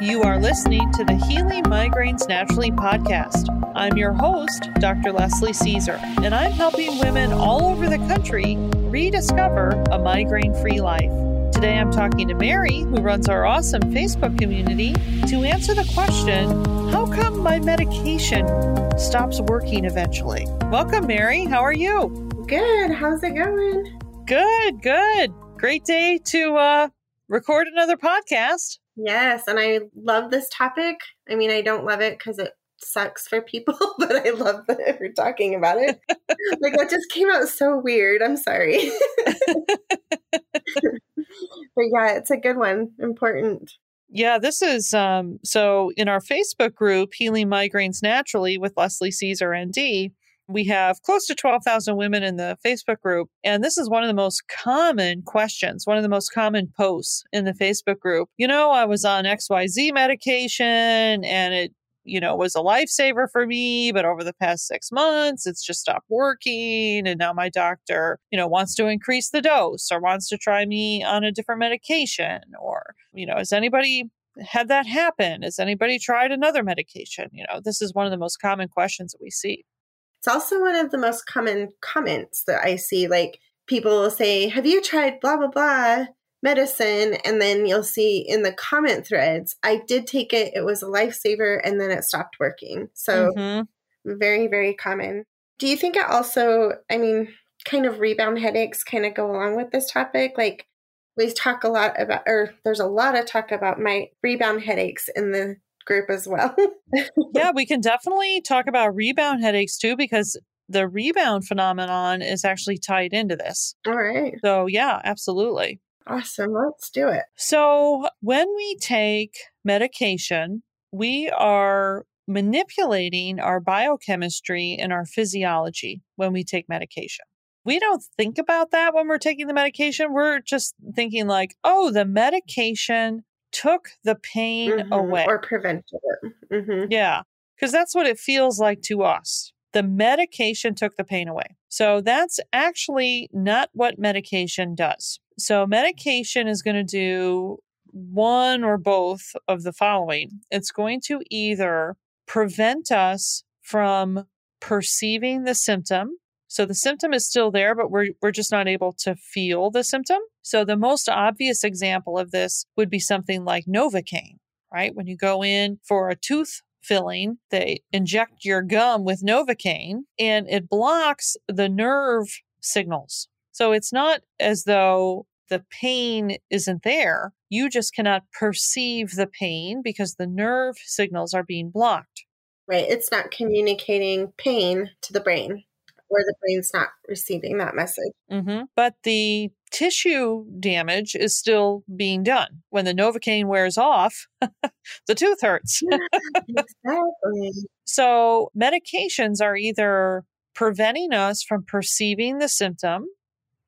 You are listening to the Healing Migraines Naturally podcast. I'm your host, Dr. Leslie Caesar, and I'm helping women all over the country rediscover a migraine free life. Today I'm talking to Mary, who runs our awesome Facebook community, to answer the question How come my medication stops working eventually? Welcome, Mary. How are you? Good. How's it going? Good, good. Great day to uh, record another podcast. Yes, and I love this topic. I mean, I don't love it because it sucks for people, but I love that we're talking about it. like that just came out so weird. I'm sorry. but yeah, it's a good one. Important. Yeah, this is um so in our Facebook group, Healing Migraines Naturally with Leslie Caesar ND, we have close to 12,000 women in the Facebook group. And this is one of the most common questions, one of the most common posts in the Facebook group. You know, I was on XYZ medication and it, you know, was a lifesaver for me, but over the past six months, it's just stopped working. And now my doctor, you know, wants to increase the dose or wants to try me on a different medication. Or, you know, has anybody had that happen? Has anybody tried another medication? You know, this is one of the most common questions that we see. It's also one of the most common comments that I see. Like people will say, Have you tried blah, blah, blah medicine? And then you'll see in the comment threads, I did take it. It was a lifesaver and then it stopped working. So mm-hmm. very, very common. Do you think it also, I mean, kind of rebound headaches kind of go along with this topic? Like we talk a lot about, or there's a lot of talk about my rebound headaches in the group as well. yeah, we can definitely talk about rebound headaches too, because the rebound phenomenon is actually tied into this. All right. So, yeah, absolutely. Awesome. Let's do it. So, when we take medication, we are manipulating our biochemistry and our physiology when we take medication. We don't think about that when we're taking the medication. We're just thinking, like, oh, the medication took the pain mm-hmm. away or prevented it. Mm-hmm. Yeah, because that's what it feels like to us. The medication took the pain away. So that's actually not what medication does. So, medication is going to do one or both of the following it's going to either prevent us from perceiving the symptom so the symptom is still there, but we're, we're just not able to feel the symptom. So the most obvious example of this would be something like Novocaine, right? When you go in for a tooth filling, they inject your gum with Novocaine and it blocks the nerve signals. So it's not as though the pain isn't there. You just cannot perceive the pain because the nerve signals are being blocked. Right. It's not communicating pain to the brain where the brain's not receiving that message. Mm-hmm. But the tissue damage is still being done. When the Novocaine wears off, the tooth hurts. exactly. So, medications are either preventing us from perceiving the symptom,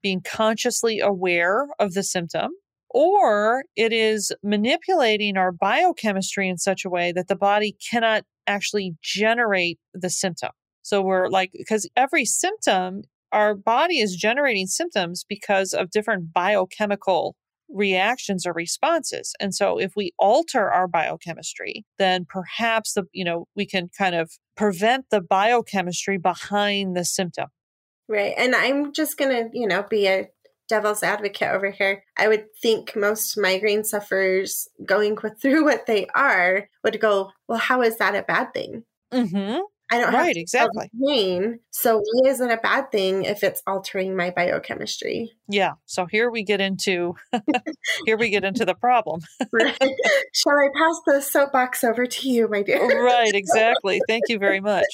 being consciously aware of the symptom, or it is manipulating our biochemistry in such a way that the body cannot actually generate the symptom. So we're like, because every symptom, our body is generating symptoms because of different biochemical reactions or responses. And so if we alter our biochemistry, then perhaps the, you know, we can kind of prevent the biochemistry behind the symptom. Right. And I'm just going to, you know, be a devil's advocate over here. I would think most migraine sufferers going through what they are would go, well, how is that a bad thing? Mm-hmm. I don't right, have exactly. pain. So why is it a bad thing if it's altering my biochemistry? Yeah. So here we get into here we get into the problem. right. Shall I pass the soapbox over to you, my dear? right, exactly. Thank you very much.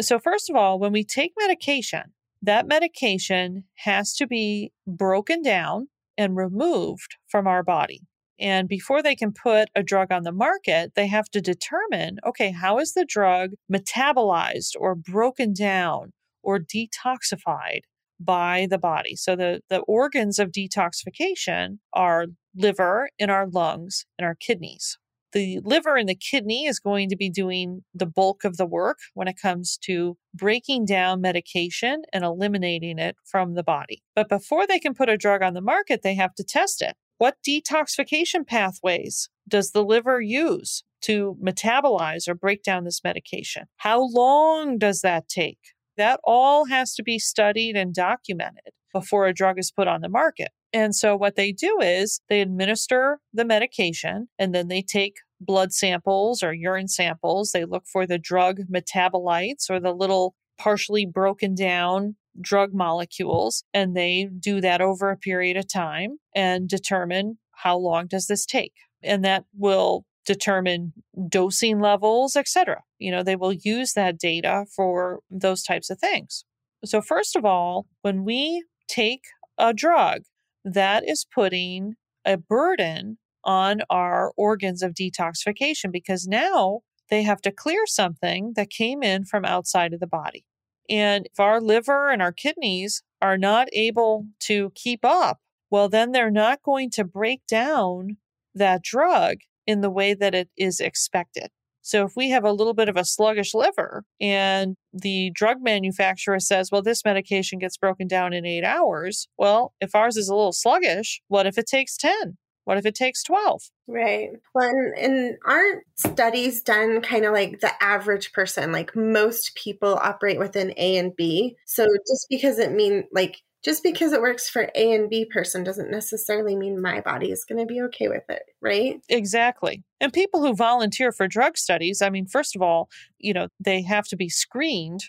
so first of all, when we take medication, that medication has to be broken down and removed from our body. And before they can put a drug on the market, they have to determine okay, how is the drug metabolized or broken down or detoxified by the body? So the, the organs of detoxification are liver and our lungs and our kidneys. The liver and the kidney is going to be doing the bulk of the work when it comes to breaking down medication and eliminating it from the body. But before they can put a drug on the market, they have to test it. What detoxification pathways does the liver use to metabolize or break down this medication? How long does that take? That all has to be studied and documented before a drug is put on the market. And so, what they do is they administer the medication and then they take blood samples or urine samples. They look for the drug metabolites or the little partially broken down drug molecules and they do that over a period of time and determine how long does this take. And that will determine dosing levels etc you know they will use that data for those types of things. So first of all when we take a drug that is putting a burden on our organs of detoxification because now they have to clear something that came in from outside of the body and if our liver and our kidneys are not able to keep up, well, then they're not going to break down that drug in the way that it is expected. So if we have a little bit of a sluggish liver and the drug manufacturer says, well, this medication gets broken down in eight hours, well, if ours is a little sluggish, what if it takes 10? What if it takes 12? Right. Well, and, and aren't studies done kind of like the average person? Like most people operate within A and B. So just because it mean like just because it works for A and B person doesn't necessarily mean my body is going to be okay with it, right? Exactly. And people who volunteer for drug studies, I mean, first of all, you know, they have to be screened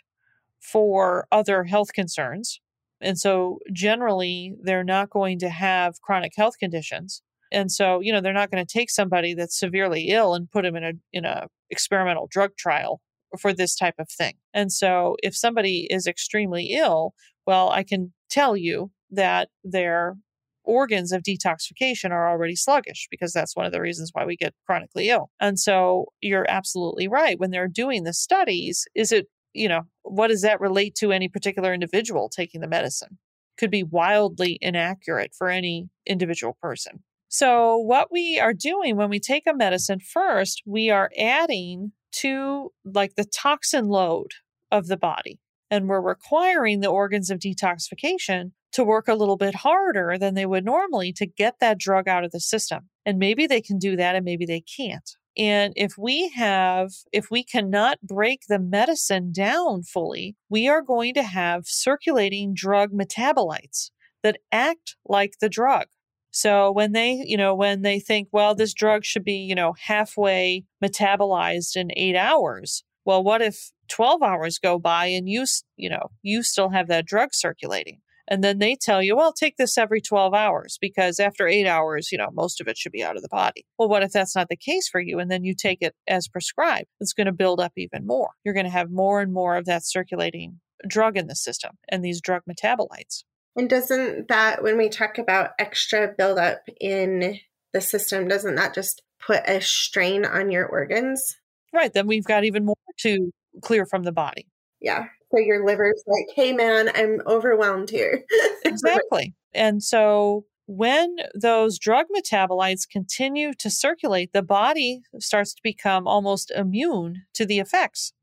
for other health concerns. And so generally, they're not going to have chronic health conditions. And so, you know, they're not going to take somebody that's severely ill and put them in a in a experimental drug trial for this type of thing. And so, if somebody is extremely ill, well, I can tell you that their organs of detoxification are already sluggish because that's one of the reasons why we get chronically ill. And so, you're absolutely right. When they're doing the studies, is it, you know, what does that relate to any particular individual taking the medicine? Could be wildly inaccurate for any individual person. So, what we are doing when we take a medicine first, we are adding to like the toxin load of the body. And we're requiring the organs of detoxification to work a little bit harder than they would normally to get that drug out of the system. And maybe they can do that and maybe they can't. And if we have, if we cannot break the medicine down fully, we are going to have circulating drug metabolites that act like the drug. So when they, you know, when they think, well, this drug should be, you know, halfway metabolized in eight hours. Well, what if 12 hours go by and you, you know, you still have that drug circulating? And then they tell you, well, take this every 12 hours because after eight hours, you know, most of it should be out of the body. Well, what if that's not the case for you? And then you take it as prescribed? It's going to build up even more. You're going to have more and more of that circulating drug in the system and these drug metabolites. And doesn't that, when we talk about extra buildup in the system, doesn't that just put a strain on your organs? Right. Then we've got even more to clear from the body. Yeah. So your liver's like, hey, man, I'm overwhelmed here. exactly. And so when those drug metabolites continue to circulate, the body starts to become almost immune to the effects.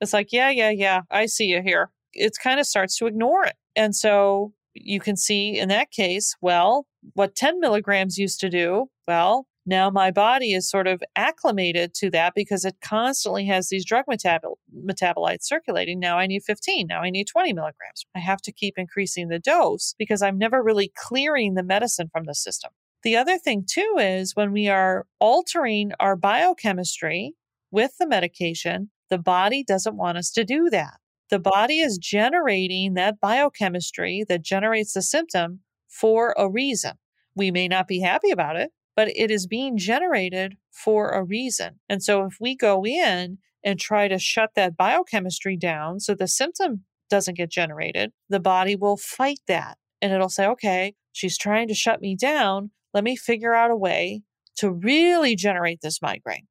It's like, yeah, yeah, yeah, I see you here. It kind of starts to ignore it. And so you can see in that case, well, what 10 milligrams used to do, well, now my body is sort of acclimated to that because it constantly has these drug metabol- metabolites circulating. Now I need 15. Now I need 20 milligrams. I have to keep increasing the dose because I'm never really clearing the medicine from the system. The other thing, too, is when we are altering our biochemistry with the medication, the body doesn't want us to do that the body is generating that biochemistry that generates the symptom for a reason. We may not be happy about it, but it is being generated for a reason. And so if we go in and try to shut that biochemistry down so the symptom doesn't get generated, the body will fight that. And it'll say, okay, she's trying to shut me down. Let me figure out a way to really generate this migraine.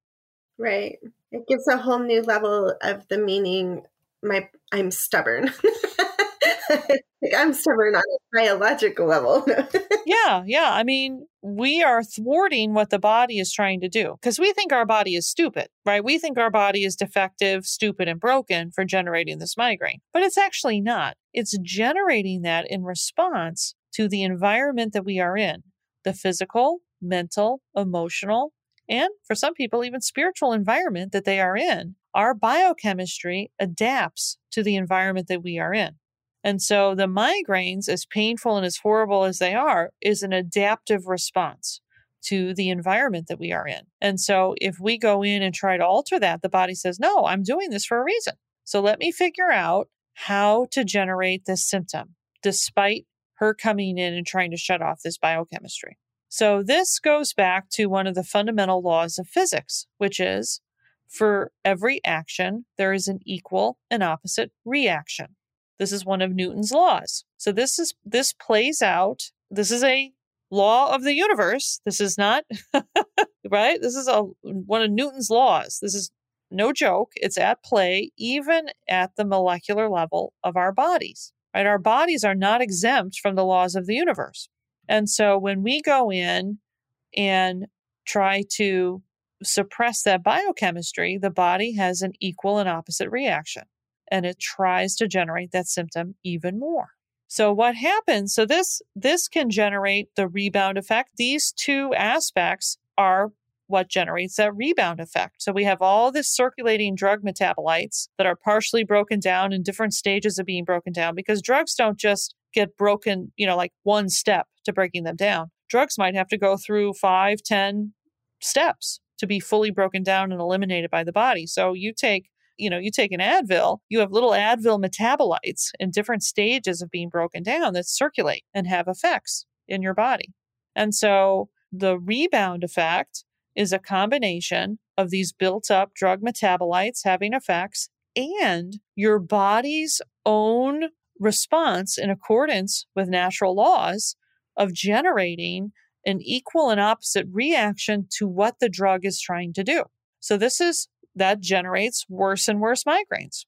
Right. It gives a whole new level of the meaning my I'm stubborn. I'm stubborn on a biological level. yeah, yeah. I mean, we are thwarting what the body is trying to do because we think our body is stupid, right? We think our body is defective, stupid, and broken for generating this migraine, but it's actually not. It's generating that in response to the environment that we are in the physical, mental, emotional, and for some people, even spiritual environment that they are in, our biochemistry adapts to the environment that we are in. And so the migraines, as painful and as horrible as they are, is an adaptive response to the environment that we are in. And so if we go in and try to alter that, the body says, no, I'm doing this for a reason. So let me figure out how to generate this symptom despite her coming in and trying to shut off this biochemistry. So this goes back to one of the fundamental laws of physics, which is for every action, there is an equal and opposite reaction. This is one of Newton's laws. So this is this plays out. This is a law of the universe. This is not right. This is a one of Newton's laws. This is no joke. It's at play even at the molecular level of our bodies. Right? Our bodies are not exempt from the laws of the universe. And so when we go in and try to suppress that biochemistry, the body has an equal and opposite reaction and it tries to generate that symptom even more. So what happens? So this this can generate the rebound effect. These two aspects are what generates that rebound effect. So we have all this circulating drug metabolites that are partially broken down in different stages of being broken down because drugs don't just get broken, you know, like one step to breaking them down. Drugs might have to go through five, ten steps to be fully broken down and eliminated by the body. So you take you know, you take an Advil, you have little Advil metabolites in different stages of being broken down that circulate and have effects in your body. And so the rebound effect is a combination of these built up drug metabolites having effects and your body's own response in accordance with natural laws of generating an equal and opposite reaction to what the drug is trying to do. So, this is that generates worse and worse migraines.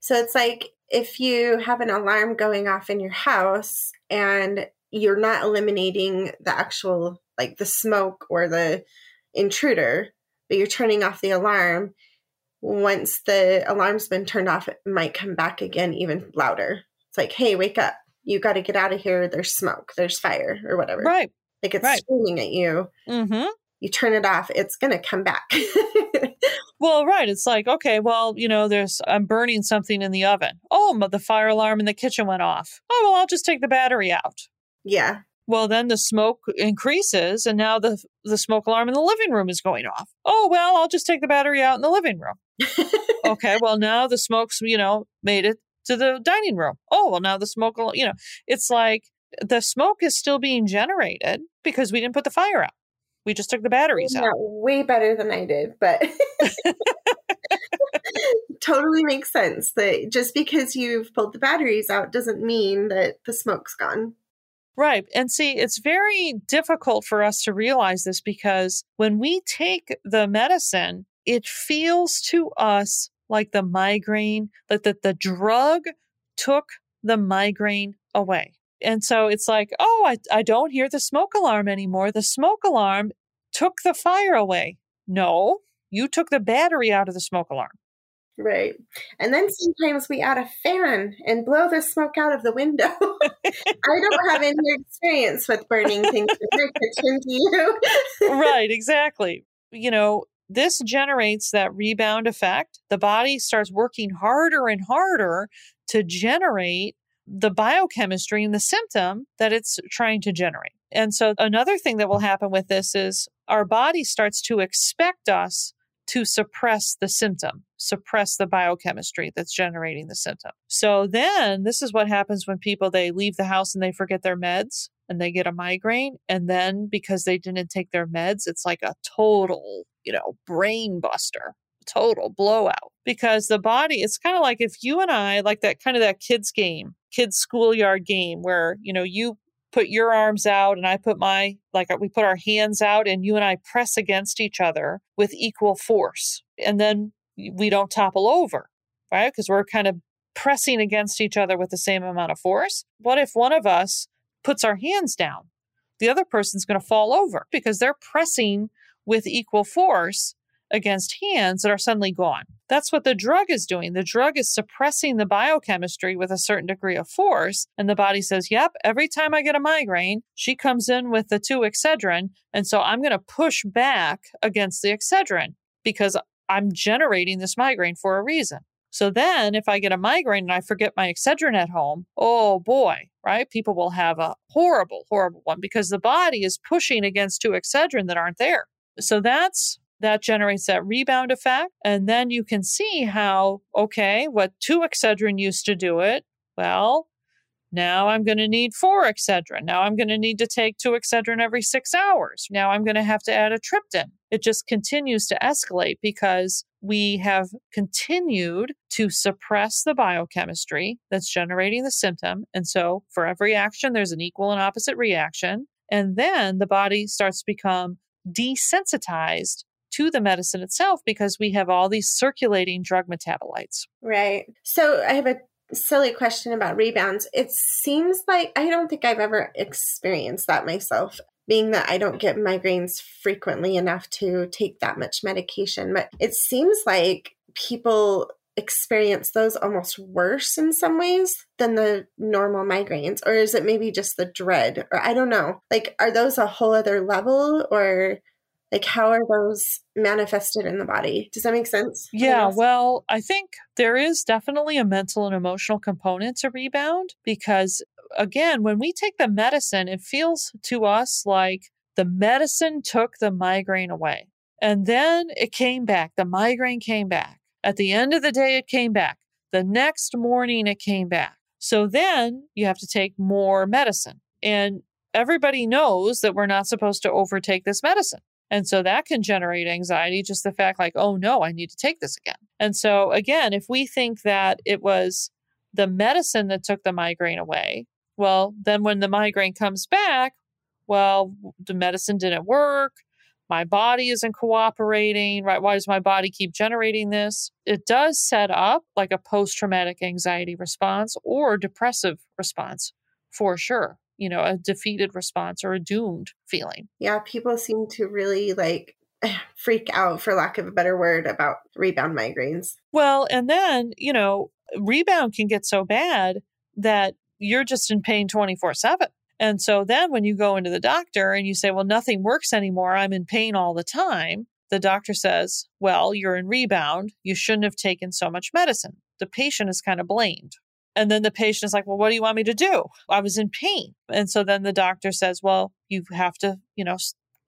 So it's like if you have an alarm going off in your house and you're not eliminating the actual, like the smoke or the intruder, but you're turning off the alarm. Once the alarm's been turned off, it might come back again even louder. It's like, hey, wake up. You got to get out of here. There's smoke, there's fire, or whatever. Right. Like it's right. screaming at you. Mm-hmm. You turn it off, it's going to come back. Well, right. It's like, okay, well, you know, there's, I'm burning something in the oven. Oh, the fire alarm in the kitchen went off. Oh, well, I'll just take the battery out. Yeah. Well, then the smoke increases, and now the the smoke alarm in the living room is going off. Oh, well, I'll just take the battery out in the living room. okay, well, now the smoke's, you know, made it to the dining room. Oh, well, now the smoke, you know, it's like the smoke is still being generated because we didn't put the fire out. We just took the batteries out. Way better than I did, but totally makes sense that just because you've pulled the batteries out doesn't mean that the smoke's gone. Right. And see, it's very difficult for us to realize this because when we take the medicine, it feels to us like the migraine, like that the drug took the migraine away. And so it's like, oh, I, I don't hear the smoke alarm anymore. The smoke alarm took the fire away. No, you took the battery out of the smoke alarm. Right. And then sometimes we add a fan and blow the smoke out of the window. I don't have any experience with burning things in my kitchen, do you? right, exactly. You know, this generates that rebound effect. The body starts working harder and harder to generate the biochemistry and the symptom that it's trying to generate. And so, another thing that will happen with this is our body starts to expect us to suppress the symptom, suppress the biochemistry that's generating the symptom. So then this is what happens when people they leave the house and they forget their meds and they get a migraine and then because they didn't take their meds it's like a total, you know, brain buster total blowout because the body it's kind of like if you and i like that kind of that kids game kids schoolyard game where you know you put your arms out and i put my like we put our hands out and you and i press against each other with equal force and then we don't topple over right? Because we're kind of pressing against each other with the same amount of force. What if one of us puts our hands down? The other person's going to fall over because they're pressing with equal force against hands that are suddenly gone. That's what the drug is doing. The drug is suppressing the biochemistry with a certain degree of force. And the body says, Yep, every time I get a migraine, she comes in with the 2 Excedrin. And so I'm going to push back against the Excedrin because I'm generating this migraine for a reason. So then, if I get a migraine and I forget my Excedrin at home, oh boy, right? People will have a horrible, horrible one because the body is pushing against two Excedrin that aren't there. So that's that generates that rebound effect. And then you can see how, okay, what two Excedrin used to do it, well, now I'm going to need four Excedrin. Now I'm going to need to take two Excedrin every six hours. Now I'm going to have to add a triptan. It just continues to escalate because we have continued to suppress the biochemistry that's generating the symptom. And so for every action, there's an equal and opposite reaction. And then the body starts to become desensitized to the medicine itself because we have all these circulating drug metabolites. Right. So I have a silly question about rebounds. It seems like I don't think I've ever experienced that myself, being that I don't get migraines frequently enough to take that much medication. But it seems like people experience those almost worse in some ways than the normal migraines or is it maybe just the dread or i don't know like are those a whole other level or like, how are those manifested in the body? Does that make sense? Yeah, well, I think there is definitely a mental and emotional component to rebound because, again, when we take the medicine, it feels to us like the medicine took the migraine away. And then it came back. The migraine came back. At the end of the day, it came back. The next morning, it came back. So then you have to take more medicine. And everybody knows that we're not supposed to overtake this medicine. And so that can generate anxiety, just the fact like, oh no, I need to take this again. And so again, if we think that it was the medicine that took the migraine away, well, then when the migraine comes back, well, the medicine didn't work. My body isn't cooperating, right? Why does my body keep generating this? It does set up like a post traumatic anxiety response or depressive response for sure you know, a defeated response or a doomed feeling. Yeah, people seem to really like freak out, for lack of a better word, about rebound migraines. Well, and then, you know, rebound can get so bad that you're just in pain 24 7. And so then when you go into the doctor and you say, well, nothing works anymore, I'm in pain all the time, the doctor says, well, you're in rebound. You shouldn't have taken so much medicine. The patient is kind of blamed. And then the patient is like, well, what do you want me to do? I was in pain. And so then the doctor says, well, you have to, you know,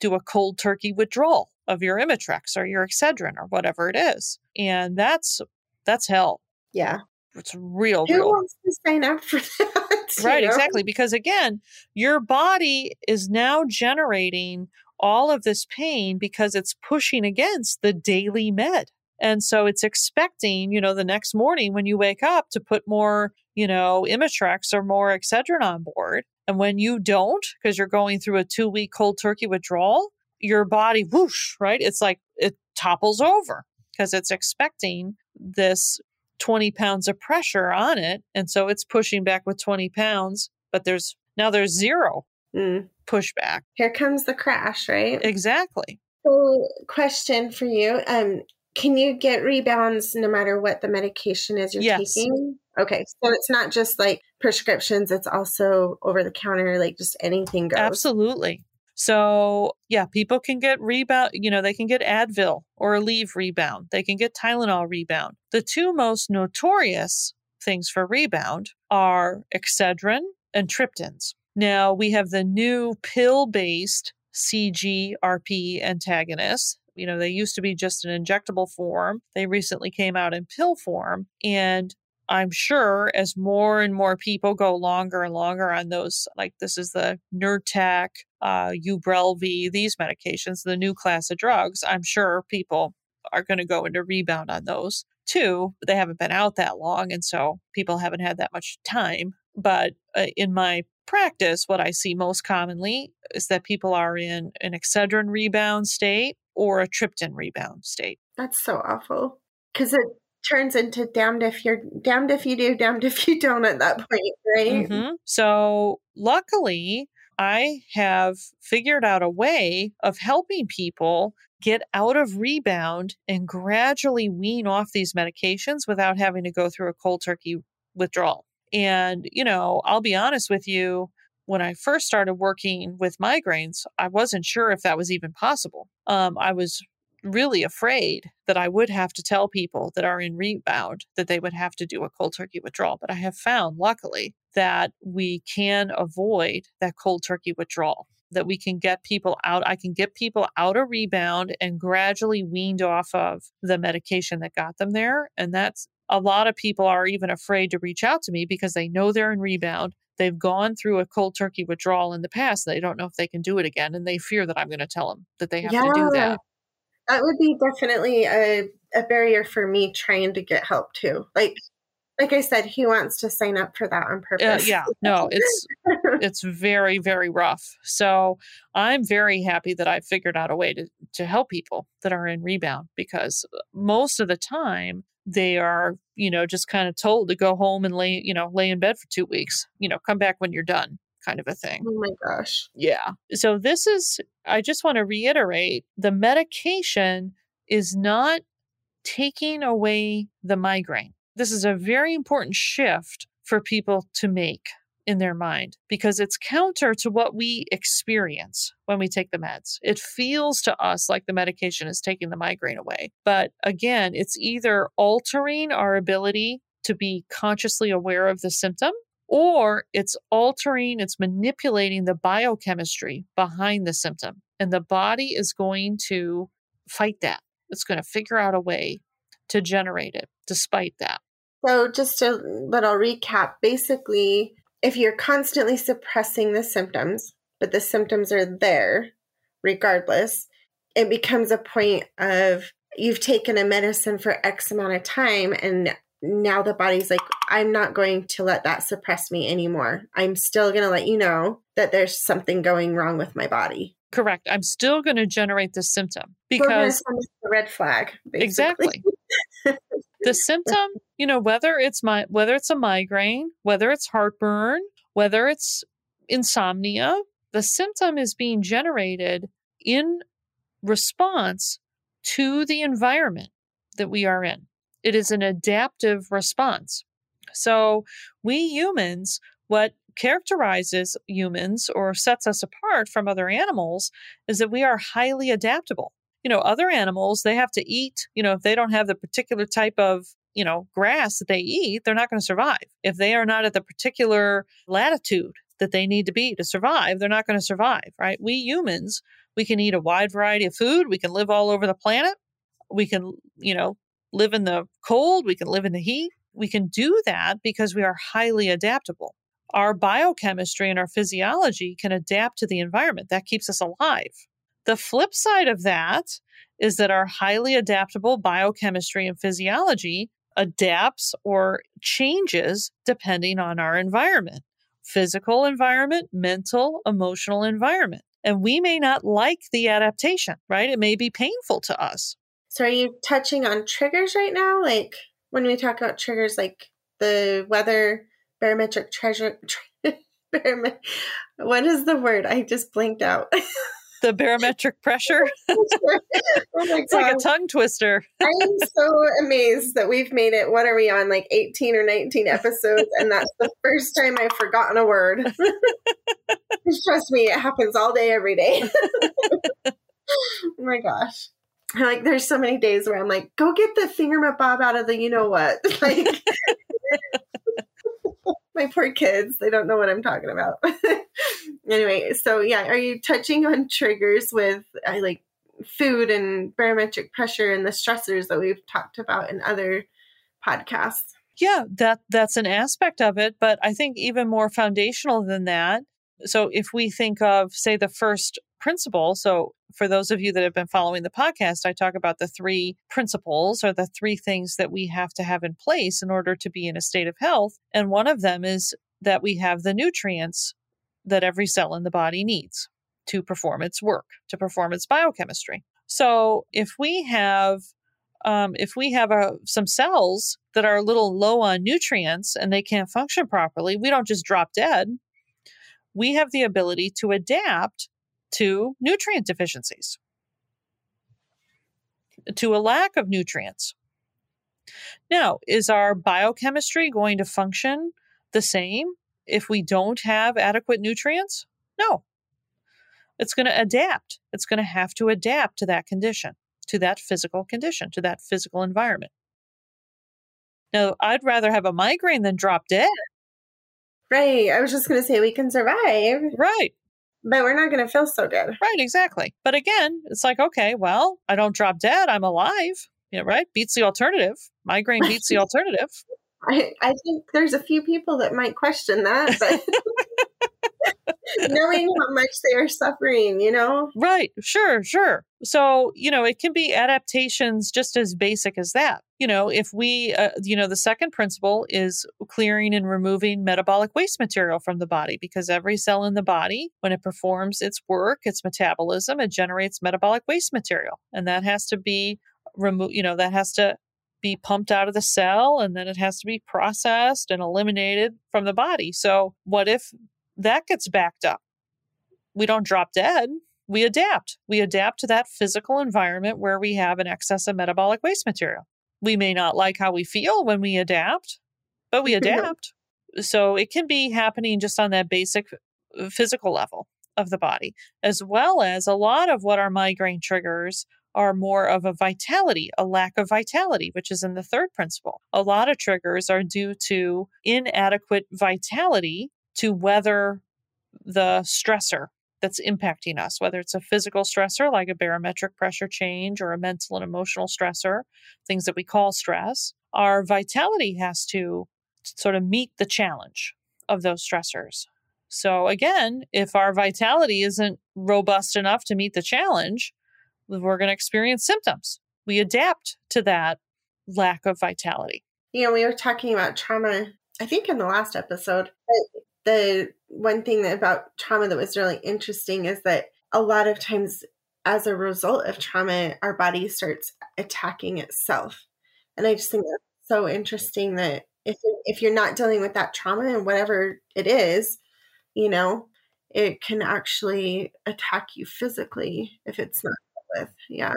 do a cold turkey withdrawal of your Imitrex or your Excedrin or whatever it is. And that's, that's hell. Yeah. It's real, Who real. wants to sign up for that? Right, know? exactly. Because again, your body is now generating all of this pain because it's pushing against the daily med. And so it's expecting, you know, the next morning when you wake up to put more, you know, Imitrex or more Excedrin on board. And when you don't, because you're going through a two week cold turkey withdrawal, your body whoosh, right? It's like it topples over because it's expecting this 20 pounds of pressure on it. And so it's pushing back with 20 pounds, but there's now there's zero mm. pushback. Here comes the crash, right? Exactly. So, question for you. Um, can you get rebounds no matter what the medication is you're yes. taking? Okay, so it's not just like prescriptions, it's also over the counter, like just anything goes. Absolutely. So, yeah, people can get rebound, you know, they can get Advil or Aleve rebound. They can get Tylenol rebound. The two most notorious things for rebound are Excedrin and triptans. Now, we have the new pill based CGRP antagonists you know, they used to be just an injectable form. They recently came out in pill form. And I'm sure as more and more people go longer and longer on those, like this is the Nurtec, uh, Ubrelvy, these medications, the new class of drugs, I'm sure people are going to go into rebound on those too. But they haven't been out that long. And so people haven't had that much time. But uh, in my practice, what I see most commonly is that people are in an Excedrin rebound state or a triptan rebound state. That's so awful because it turns into damned if you're damned if you do, damned if you don't at that point, right? Mm-hmm. So, luckily, I have figured out a way of helping people get out of rebound and gradually wean off these medications without having to go through a cold turkey withdrawal. And, you know, I'll be honest with you, when I first started working with migraines, I wasn't sure if that was even possible. Um, I was really afraid that I would have to tell people that are in rebound that they would have to do a cold turkey withdrawal. But I have found, luckily, that we can avoid that cold turkey withdrawal, that we can get people out. I can get people out of rebound and gradually weaned off of the medication that got them there. And that's a lot of people are even afraid to reach out to me because they know they're in rebound. They've gone through a cold turkey withdrawal in the past. They don't know if they can do it again. And they fear that I'm going to tell them that they have yeah. to do that. That would be definitely a, a barrier for me trying to get help too. Like like I said, he wants to sign up for that on purpose. Uh, yeah, no, it's it's very very rough. So I'm very happy that I figured out a way to to help people that are in rebound because most of the time they are you know just kind of told to go home and lay you know lay in bed for two weeks. You know, come back when you're done kind of a thing. Oh my gosh. Yeah. So this is, I just want to reiterate the medication is not taking away the migraine. This is a very important shift for people to make in their mind because it's counter to what we experience when we take the meds. It feels to us like the medication is taking the migraine away. But again, it's either altering our ability to be consciously aware of the symptom or it's altering, it's manipulating the biochemistry behind the symptom. And the body is going to fight that. It's going to figure out a way to generate it despite that. So, just a little recap basically, if you're constantly suppressing the symptoms, but the symptoms are there regardless, it becomes a point of you've taken a medicine for X amount of time and now the body's like, I'm not going to let that suppress me anymore. I'm still going to let you know that there's something going wrong with my body. Correct. I'm still going to generate this symptom because the red flag. Basically. Exactly. the symptom, you know, whether it's my whether it's a migraine, whether it's heartburn, whether it's insomnia, the symptom is being generated in response to the environment that we are in. It is an adaptive response. So, we humans, what characterizes humans or sets us apart from other animals is that we are highly adaptable. You know, other animals, they have to eat, you know, if they don't have the particular type of, you know, grass that they eat, they're not going to survive. If they are not at the particular latitude that they need to be to survive, they're not going to survive, right? We humans, we can eat a wide variety of food, we can live all over the planet. We can, you know, live in the cold, we can live in the heat. We can do that because we are highly adaptable. Our biochemistry and our physiology can adapt to the environment. That keeps us alive. The flip side of that is that our highly adaptable biochemistry and physiology adapts or changes depending on our environment physical environment, mental, emotional environment. And we may not like the adaptation, right? It may be painful to us. So are you touching on triggers right now? Like when we talk about triggers, like the weather, barometric treasure, baromet- what is the word? I just blinked out. the barometric pressure. oh it's God. like a tongue twister. I'm so amazed that we've made it. What are we on? Like 18 or 19 episodes, and that's the first time I've forgotten a word. Trust me, it happens all day, every day. oh my gosh like there's so many days where I'm like, go get the finger bob out of the you know what. Like my poor kids, they don't know what I'm talking about. anyway, so yeah, are you touching on triggers with uh, like food and barometric pressure and the stressors that we've talked about in other podcasts? Yeah, that that's an aspect of it, but I think even more foundational than that. So if we think of say the first principle. So, for those of you that have been following the podcast, I talk about the three principles or the three things that we have to have in place in order to be in a state of health. And one of them is that we have the nutrients that every cell in the body needs to perform its work, to perform its biochemistry. So, if we have um, if we have a, uh, some cells that are a little low on nutrients and they can't function properly, we don't just drop dead we have the ability to adapt to nutrient deficiencies, to a lack of nutrients. Now, is our biochemistry going to function the same if we don't have adequate nutrients? No. It's going to adapt. It's going to have to adapt to that condition, to that physical condition, to that physical environment. Now, I'd rather have a migraine than drop dead. Right. I was just going to say we can survive. Right. But we're not going to feel so good. Right, exactly. But again, it's like, okay, well, I don't drop dead. I'm alive. Yeah, right? Beats the alternative. Migraine beats the alternative. I, I think there's a few people that might question that, but knowing how much they are suffering, you know? Right, sure, sure. So, you know, it can be adaptations just as basic as that. You know, if we, uh, you know, the second principle is clearing and removing metabolic waste material from the body because every cell in the body, when it performs its work, its metabolism, it generates metabolic waste material. And that has to be removed, you know, that has to be pumped out of the cell and then it has to be processed and eliminated from the body. So, what if that gets backed up? We don't drop dead. We adapt. We adapt to that physical environment where we have an excess of metabolic waste material. We may not like how we feel when we adapt, but we adapt. so it can be happening just on that basic uh, physical level of the body, as well as a lot of what our migraine triggers are more of a vitality, a lack of vitality, which is in the third principle. A lot of triggers are due to inadequate vitality to weather the stressor that's impacting us, whether it's a physical stressor like a barometric pressure change or a mental and emotional stressor, things that we call stress. Our vitality has to sort of meet the challenge of those stressors. So, again, if our vitality isn't robust enough to meet the challenge, we're going to experience symptoms. We adapt to that lack of vitality. You know, we were talking about trauma, I think in the last episode. The one thing about trauma that was really interesting is that a lot of times, as a result of trauma, our body starts attacking itself. And I just think that's so interesting that if if you're not dealing with that trauma and whatever it is, you know, it can actually attack you physically if it's not dealt with. Yeah.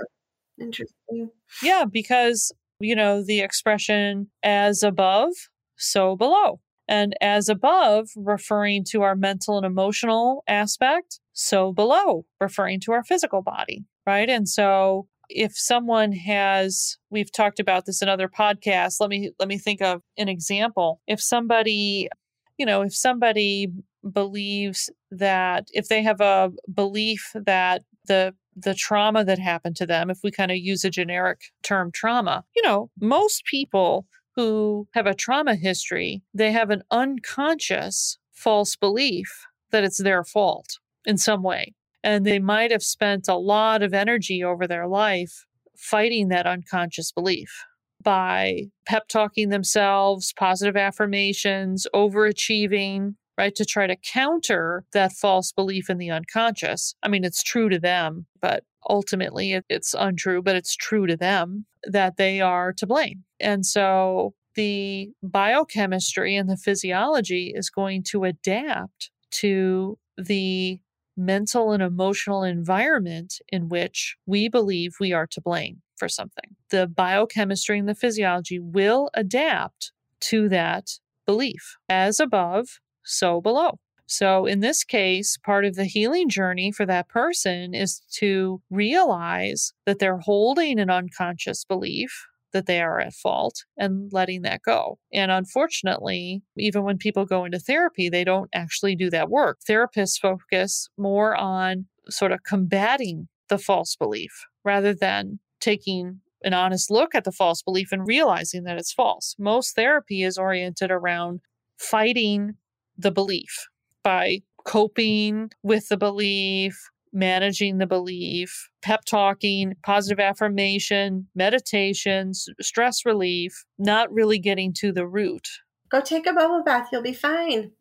Interesting. Yeah, because, you know, the expression as above, so below. And as above, referring to our mental and emotional aspect, so below, referring to our physical body, right? And so if someone has we've talked about this in other podcasts let me let me think of an example if somebody you know if somebody believes that if they have a belief that the the trauma that happened to them, if we kind of use a generic term trauma, you know, most people who have a trauma history, they have an unconscious false belief that it's their fault in some way. And they might have spent a lot of energy over their life fighting that unconscious belief by pep talking themselves, positive affirmations, overachieving, right? To try to counter that false belief in the unconscious. I mean, it's true to them, but ultimately it's untrue, but it's true to them that they are to blame. And so the biochemistry and the physiology is going to adapt to the mental and emotional environment in which we believe we are to blame for something. The biochemistry and the physiology will adapt to that belief. As above, so below. So, in this case, part of the healing journey for that person is to realize that they're holding an unconscious belief that they are at fault and letting that go. And unfortunately, even when people go into therapy, they don't actually do that work. Therapists focus more on sort of combating the false belief rather than taking an honest look at the false belief and realizing that it's false. Most therapy is oriented around fighting the belief by coping with the belief, managing the belief, pep talking, positive affirmation, meditations, stress relief, not really getting to the root. Go take a bubble bath, you'll be fine.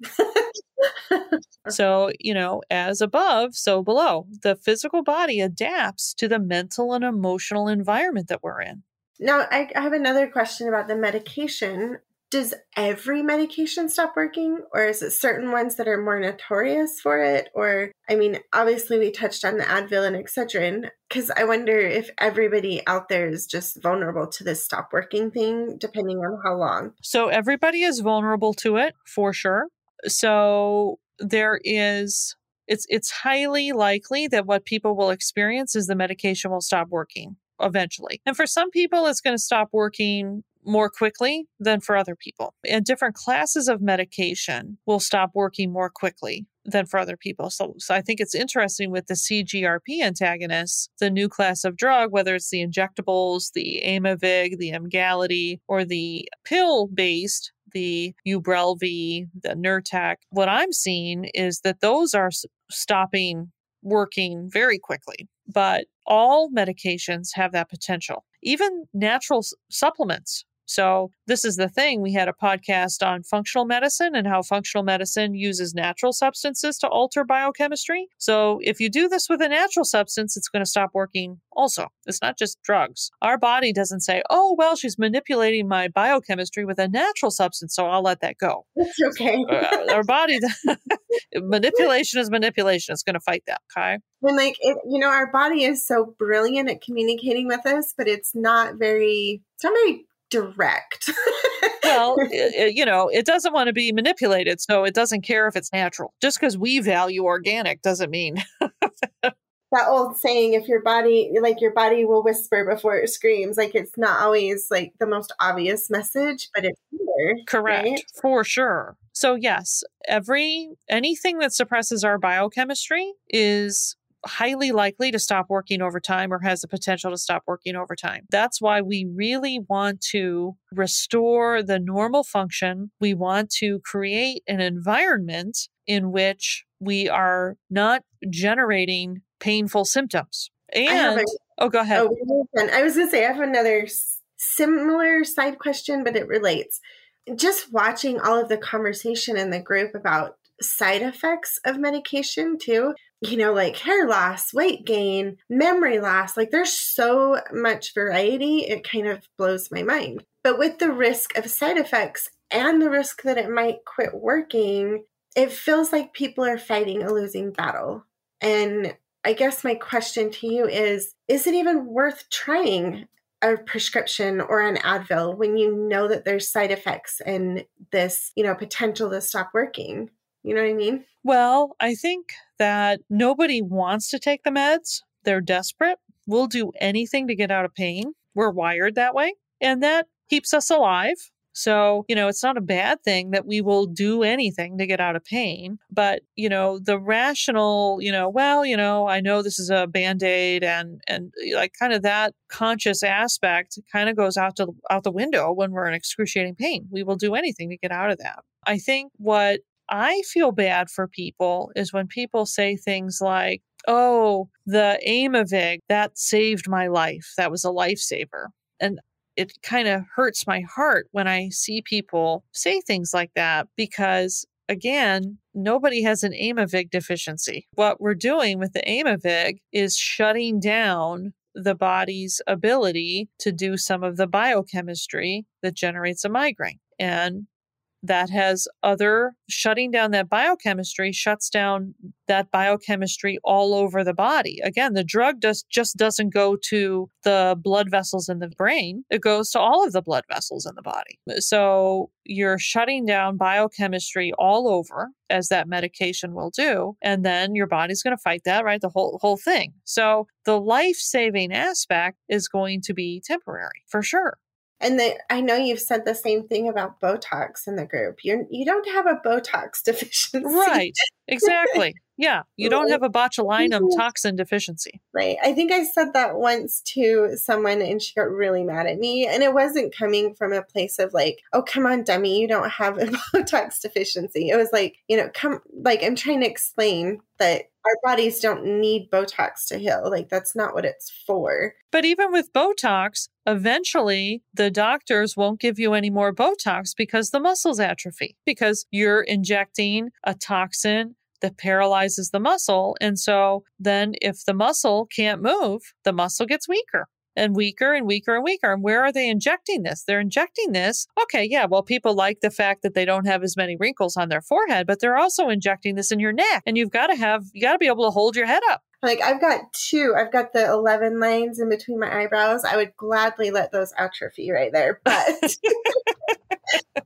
so, you know, as above, so below. The physical body adapts to the mental and emotional environment that we're in. Now, I, I have another question about the medication does every medication stop working or is it certain ones that are more notorious for it? Or i mean obviously we touched on the advil and excedrin because i wonder if everybody out there is just vulnerable to this stop working thing depending on how long. So everybody is vulnerable to it for sure. So there is it's it's highly likely that what people will experience is the medication will stop working eventually. And for some people it's going to stop working more quickly than for other people. And different classes of medication will stop working more quickly than for other people. So, so I think it's interesting with the CGRP antagonists, the new class of drug, whether it's the injectables, the Aimovig, the Emgality, or the pill based the Ubrelvy, the Nurtec, what I'm seeing is that those are stopping working very quickly. But all medications have that potential. Even natural supplements so, this is the thing. We had a podcast on functional medicine and how functional medicine uses natural substances to alter biochemistry. So, if you do this with a natural substance, it's going to stop working also. It's not just drugs. Our body doesn't say, oh, well, she's manipulating my biochemistry with a natural substance, so I'll let that go. It's okay. uh, our body, manipulation is manipulation. It's going to fight that. Okay. And like, it, you know, our body is so brilliant at communicating with us, but it's not very, it's not very direct. well, it, you know, it doesn't want to be manipulated, so it doesn't care if it's natural. Just because we value organic doesn't mean. that old saying if your body like your body will whisper before it screams like it's not always like the most obvious message but it's there correct right? for sure so yes every anything that suppresses our biochemistry is highly likely to stop working over time or has the potential to stop working over time. That's why we really want to restore the normal function. We want to create an environment in which we are not generating painful symptoms. And, a, oh, go ahead. Oh, I was going to say, I have another similar side question, but it relates. Just watching all of the conversation in the group about side effects of medication too you know, like hair loss, weight gain, memory loss. Like there's so much variety, it kind of blows my mind. But with the risk of side effects and the risk that it might quit working, it feels like people are fighting a losing battle. And I guess my question to you is is it even worth trying a prescription or an Advil when you know that there's side effects and this, you know, potential to stop working? You know what I mean? Well, I think that nobody wants to take the meds. They're desperate. We'll do anything to get out of pain. We're wired that way. And that keeps us alive. So, you know, it's not a bad thing that we will do anything to get out of pain. But, you know, the rational, you know, well, you know, I know this is a band-aid and and eh, like kind of that conscious aspect kind of goes out to out the window when we're in excruciating pain. We will do anything to get out of that. I think what I feel bad for people is when people say things like, oh, the Aimovig, that saved my life. That was a lifesaver. And it kind of hurts my heart when I see people say things like that because, again, nobody has an Aimovig deficiency. What we're doing with the Aimovig is shutting down the body's ability to do some of the biochemistry that generates a migraine. And that has other shutting down that biochemistry shuts down that biochemistry all over the body. Again the drug does just doesn't go to the blood vessels in the brain. It goes to all of the blood vessels in the body. So you're shutting down biochemistry all over as that medication will do and then your body's going to fight that right? The whole whole thing. So the life-saving aspect is going to be temporary for sure and the, I know you've said the same thing about Botox in the group. You're you don't have a Botox deficiency, right? Exactly. Yeah, you don't have a botulinum toxin deficiency. Right. I think I said that once to someone and she got really mad at me. And it wasn't coming from a place of like, oh, come on, dummy, you don't have a Botox deficiency. It was like, you know, come, like, I'm trying to explain that our bodies don't need Botox to heal. Like, that's not what it's for. But even with Botox, eventually the doctors won't give you any more Botox because the muscles atrophy, because you're injecting a toxin that paralyzes the muscle. And so then if the muscle can't move, the muscle gets weaker. and weaker and weaker and weaker. And where are they injecting this? They're injecting this. Okay, yeah, well, people like the fact that they don't have as many wrinkles on their forehead, but they're also injecting this in your neck. And you've got to have, you got to be able to hold your head up. Like I've got two. I've got the 11 lines in between my eyebrows. I would gladly let those atrophy right there. But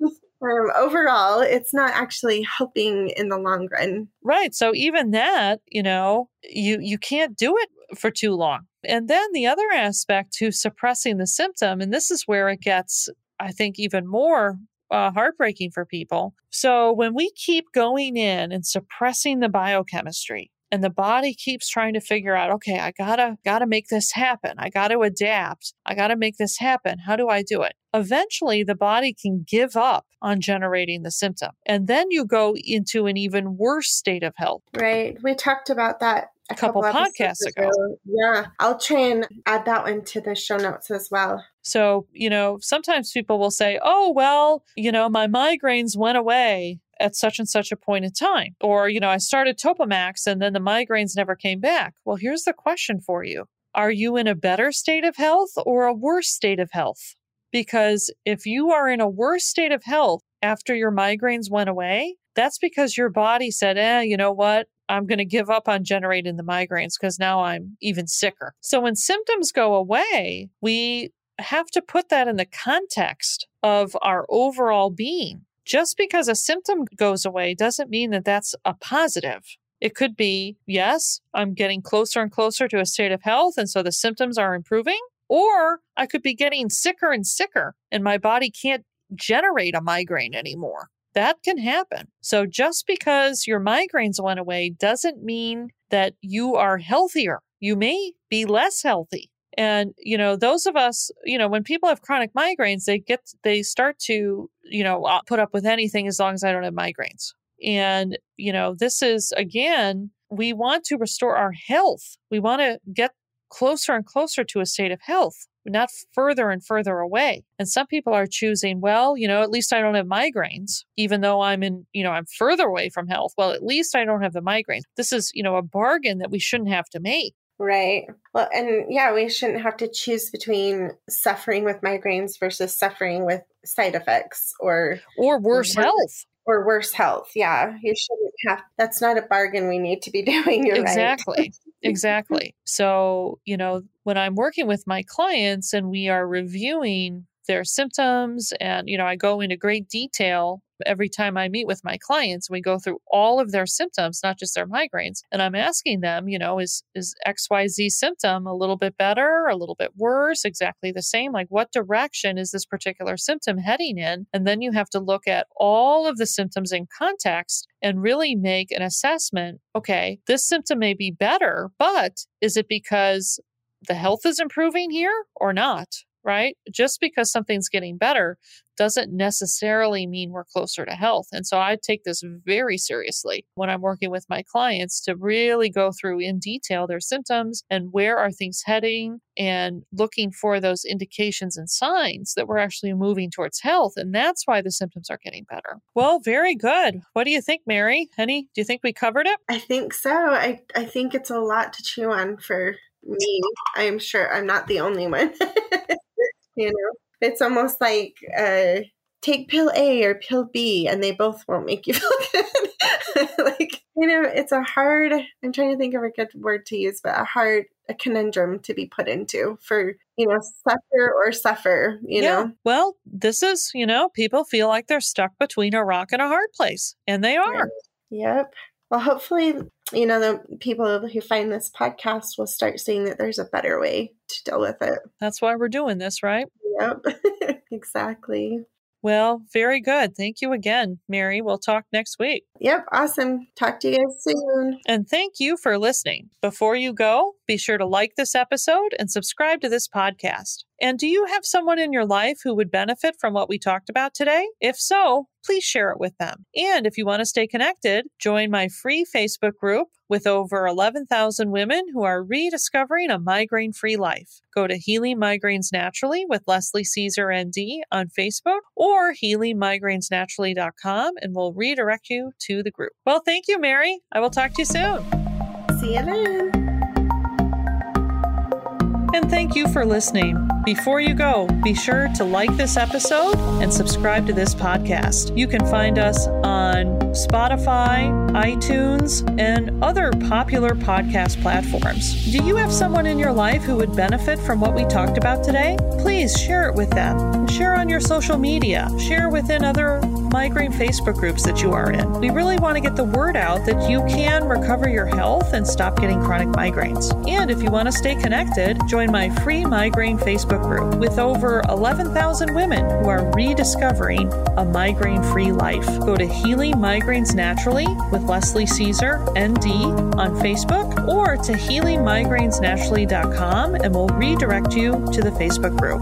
um, overall, it's not actually helping in the long run. Right. So even that, you know, you you can't do it for too long. And then the other aspect to suppressing the symptom, and this is where it gets, I think, even more uh, heartbreaking for people. So when we keep going in and suppressing the biochemistry, and the body keeps trying to figure out okay i gotta gotta make this happen. I gotta adapt. I gotta make this happen. How do i do it? Eventually the body can give up on generating the symptom and then you go into an even worse state of health. Right. We talked about that a couple, couple podcasts ago. ago. Yeah, I'll try and add that one to the show notes as well. So, you know, sometimes people will say, oh, well, you know, my migraines went away at such and such a point in time. Or, you know, I started Topamax and then the migraines never came back. Well, here's the question for you Are you in a better state of health or a worse state of health? Because if you are in a worse state of health after your migraines went away, that's because your body said, eh, you know what? I'm going to give up on generating the migraines because now I'm even sicker. So when symptoms go away, we have to put that in the context of our overall being. Just because a symptom goes away doesn't mean that that's a positive. It could be, yes, I'm getting closer and closer to a state of health, and so the symptoms are improving. Or I could be getting sicker and sicker, and my body can't generate a migraine anymore. That can happen. So just because your migraines went away doesn't mean that you are healthier. You may be less healthy. And, you know, those of us, you know, when people have chronic migraines, they get, they start to, you know, uh, put up with anything as long as I don't have migraines. And, you know, this is again, we want to restore our health. We want to get closer and closer to a state of health, not further and further away. And some people are choosing, well, you know, at least I don't have migraines, even though I'm in, you know, I'm further away from health. Well, at least I don't have the migraines. This is, you know, a bargain that we shouldn't have to make. Right. Well, and yeah, we shouldn't have to choose between suffering with migraines versus suffering with side effects or or worse health or worse health. Yeah, you shouldn't have. That's not a bargain we need to be doing. You're exactly. Right. exactly. So, you know, when I'm working with my clients and we are reviewing their symptoms and you know i go into great detail every time i meet with my clients we go through all of their symptoms not just their migraines and i'm asking them you know is is xyz symptom a little bit better a little bit worse exactly the same? Like what direction is this particular symptom heading in? And then you have to look at all of the symptoms in context and really make an assessment okay this symptom may be better but is it because the health is improving here or not? Right? Just because something's getting better doesn't necessarily mean we're closer to health. And so I take this very seriously when I'm working with my clients to really go through in detail their symptoms and where are things heading and looking for those indications and signs that we're actually moving towards health. And that's why the symptoms are getting better. Well, very good. What do you think, Mary? Honey, do you think we covered it? I think so. I, I think it's a lot to chew on for me. I'm sure I'm not the only one. You know, it's almost like uh, take pill A or pill B, and they both won't make you feel good. like, you know, it's a hard, I'm trying to think of a good word to use, but a hard, a conundrum to be put into for, you know, suffer or suffer, you yeah. know? Well, this is, you know, people feel like they're stuck between a rock and a hard place, and they are. Yep. Well, hopefully, you know, the people who find this podcast will start seeing that there's a better way to deal with it. That's why we're doing this, right? Yep, exactly. Well, very good. Thank you again, Mary. We'll talk next week. Yep, awesome. Talk to you guys soon. And thank you for listening. Before you go, be sure to like this episode and subscribe to this podcast. And do you have someone in your life who would benefit from what we talked about today? If so, please share it with them. And if you want to stay connected, join my free Facebook group with over 11,000 women who are rediscovering a migraine free life. Go to Healing Migraines Naturally with Leslie Caesar ND on Facebook or healingmigrainesnaturally.com and we'll redirect you to the group. Well, thank you, Mary. I will talk to you soon. See you then. And thank you for listening. Before you go, be sure to like this episode and subscribe to this podcast. You can find us on Spotify, iTunes, and other popular podcast platforms. Do you have someone in your life who would benefit from what we talked about today? Please share it with them. Share on your social media. Share within other migraine Facebook groups that you are in. We really want to get the word out that you can recover your health and stop getting chronic migraines. And if you want to stay connected, join my free migraine Facebook group with over 11,000 women who are rediscovering a migraine free life. Go to Healing Migraines Naturally with Leslie Caesar, ND, on Facebook or to healingmigrainesnaturally.com and we'll redirect you to the Facebook group.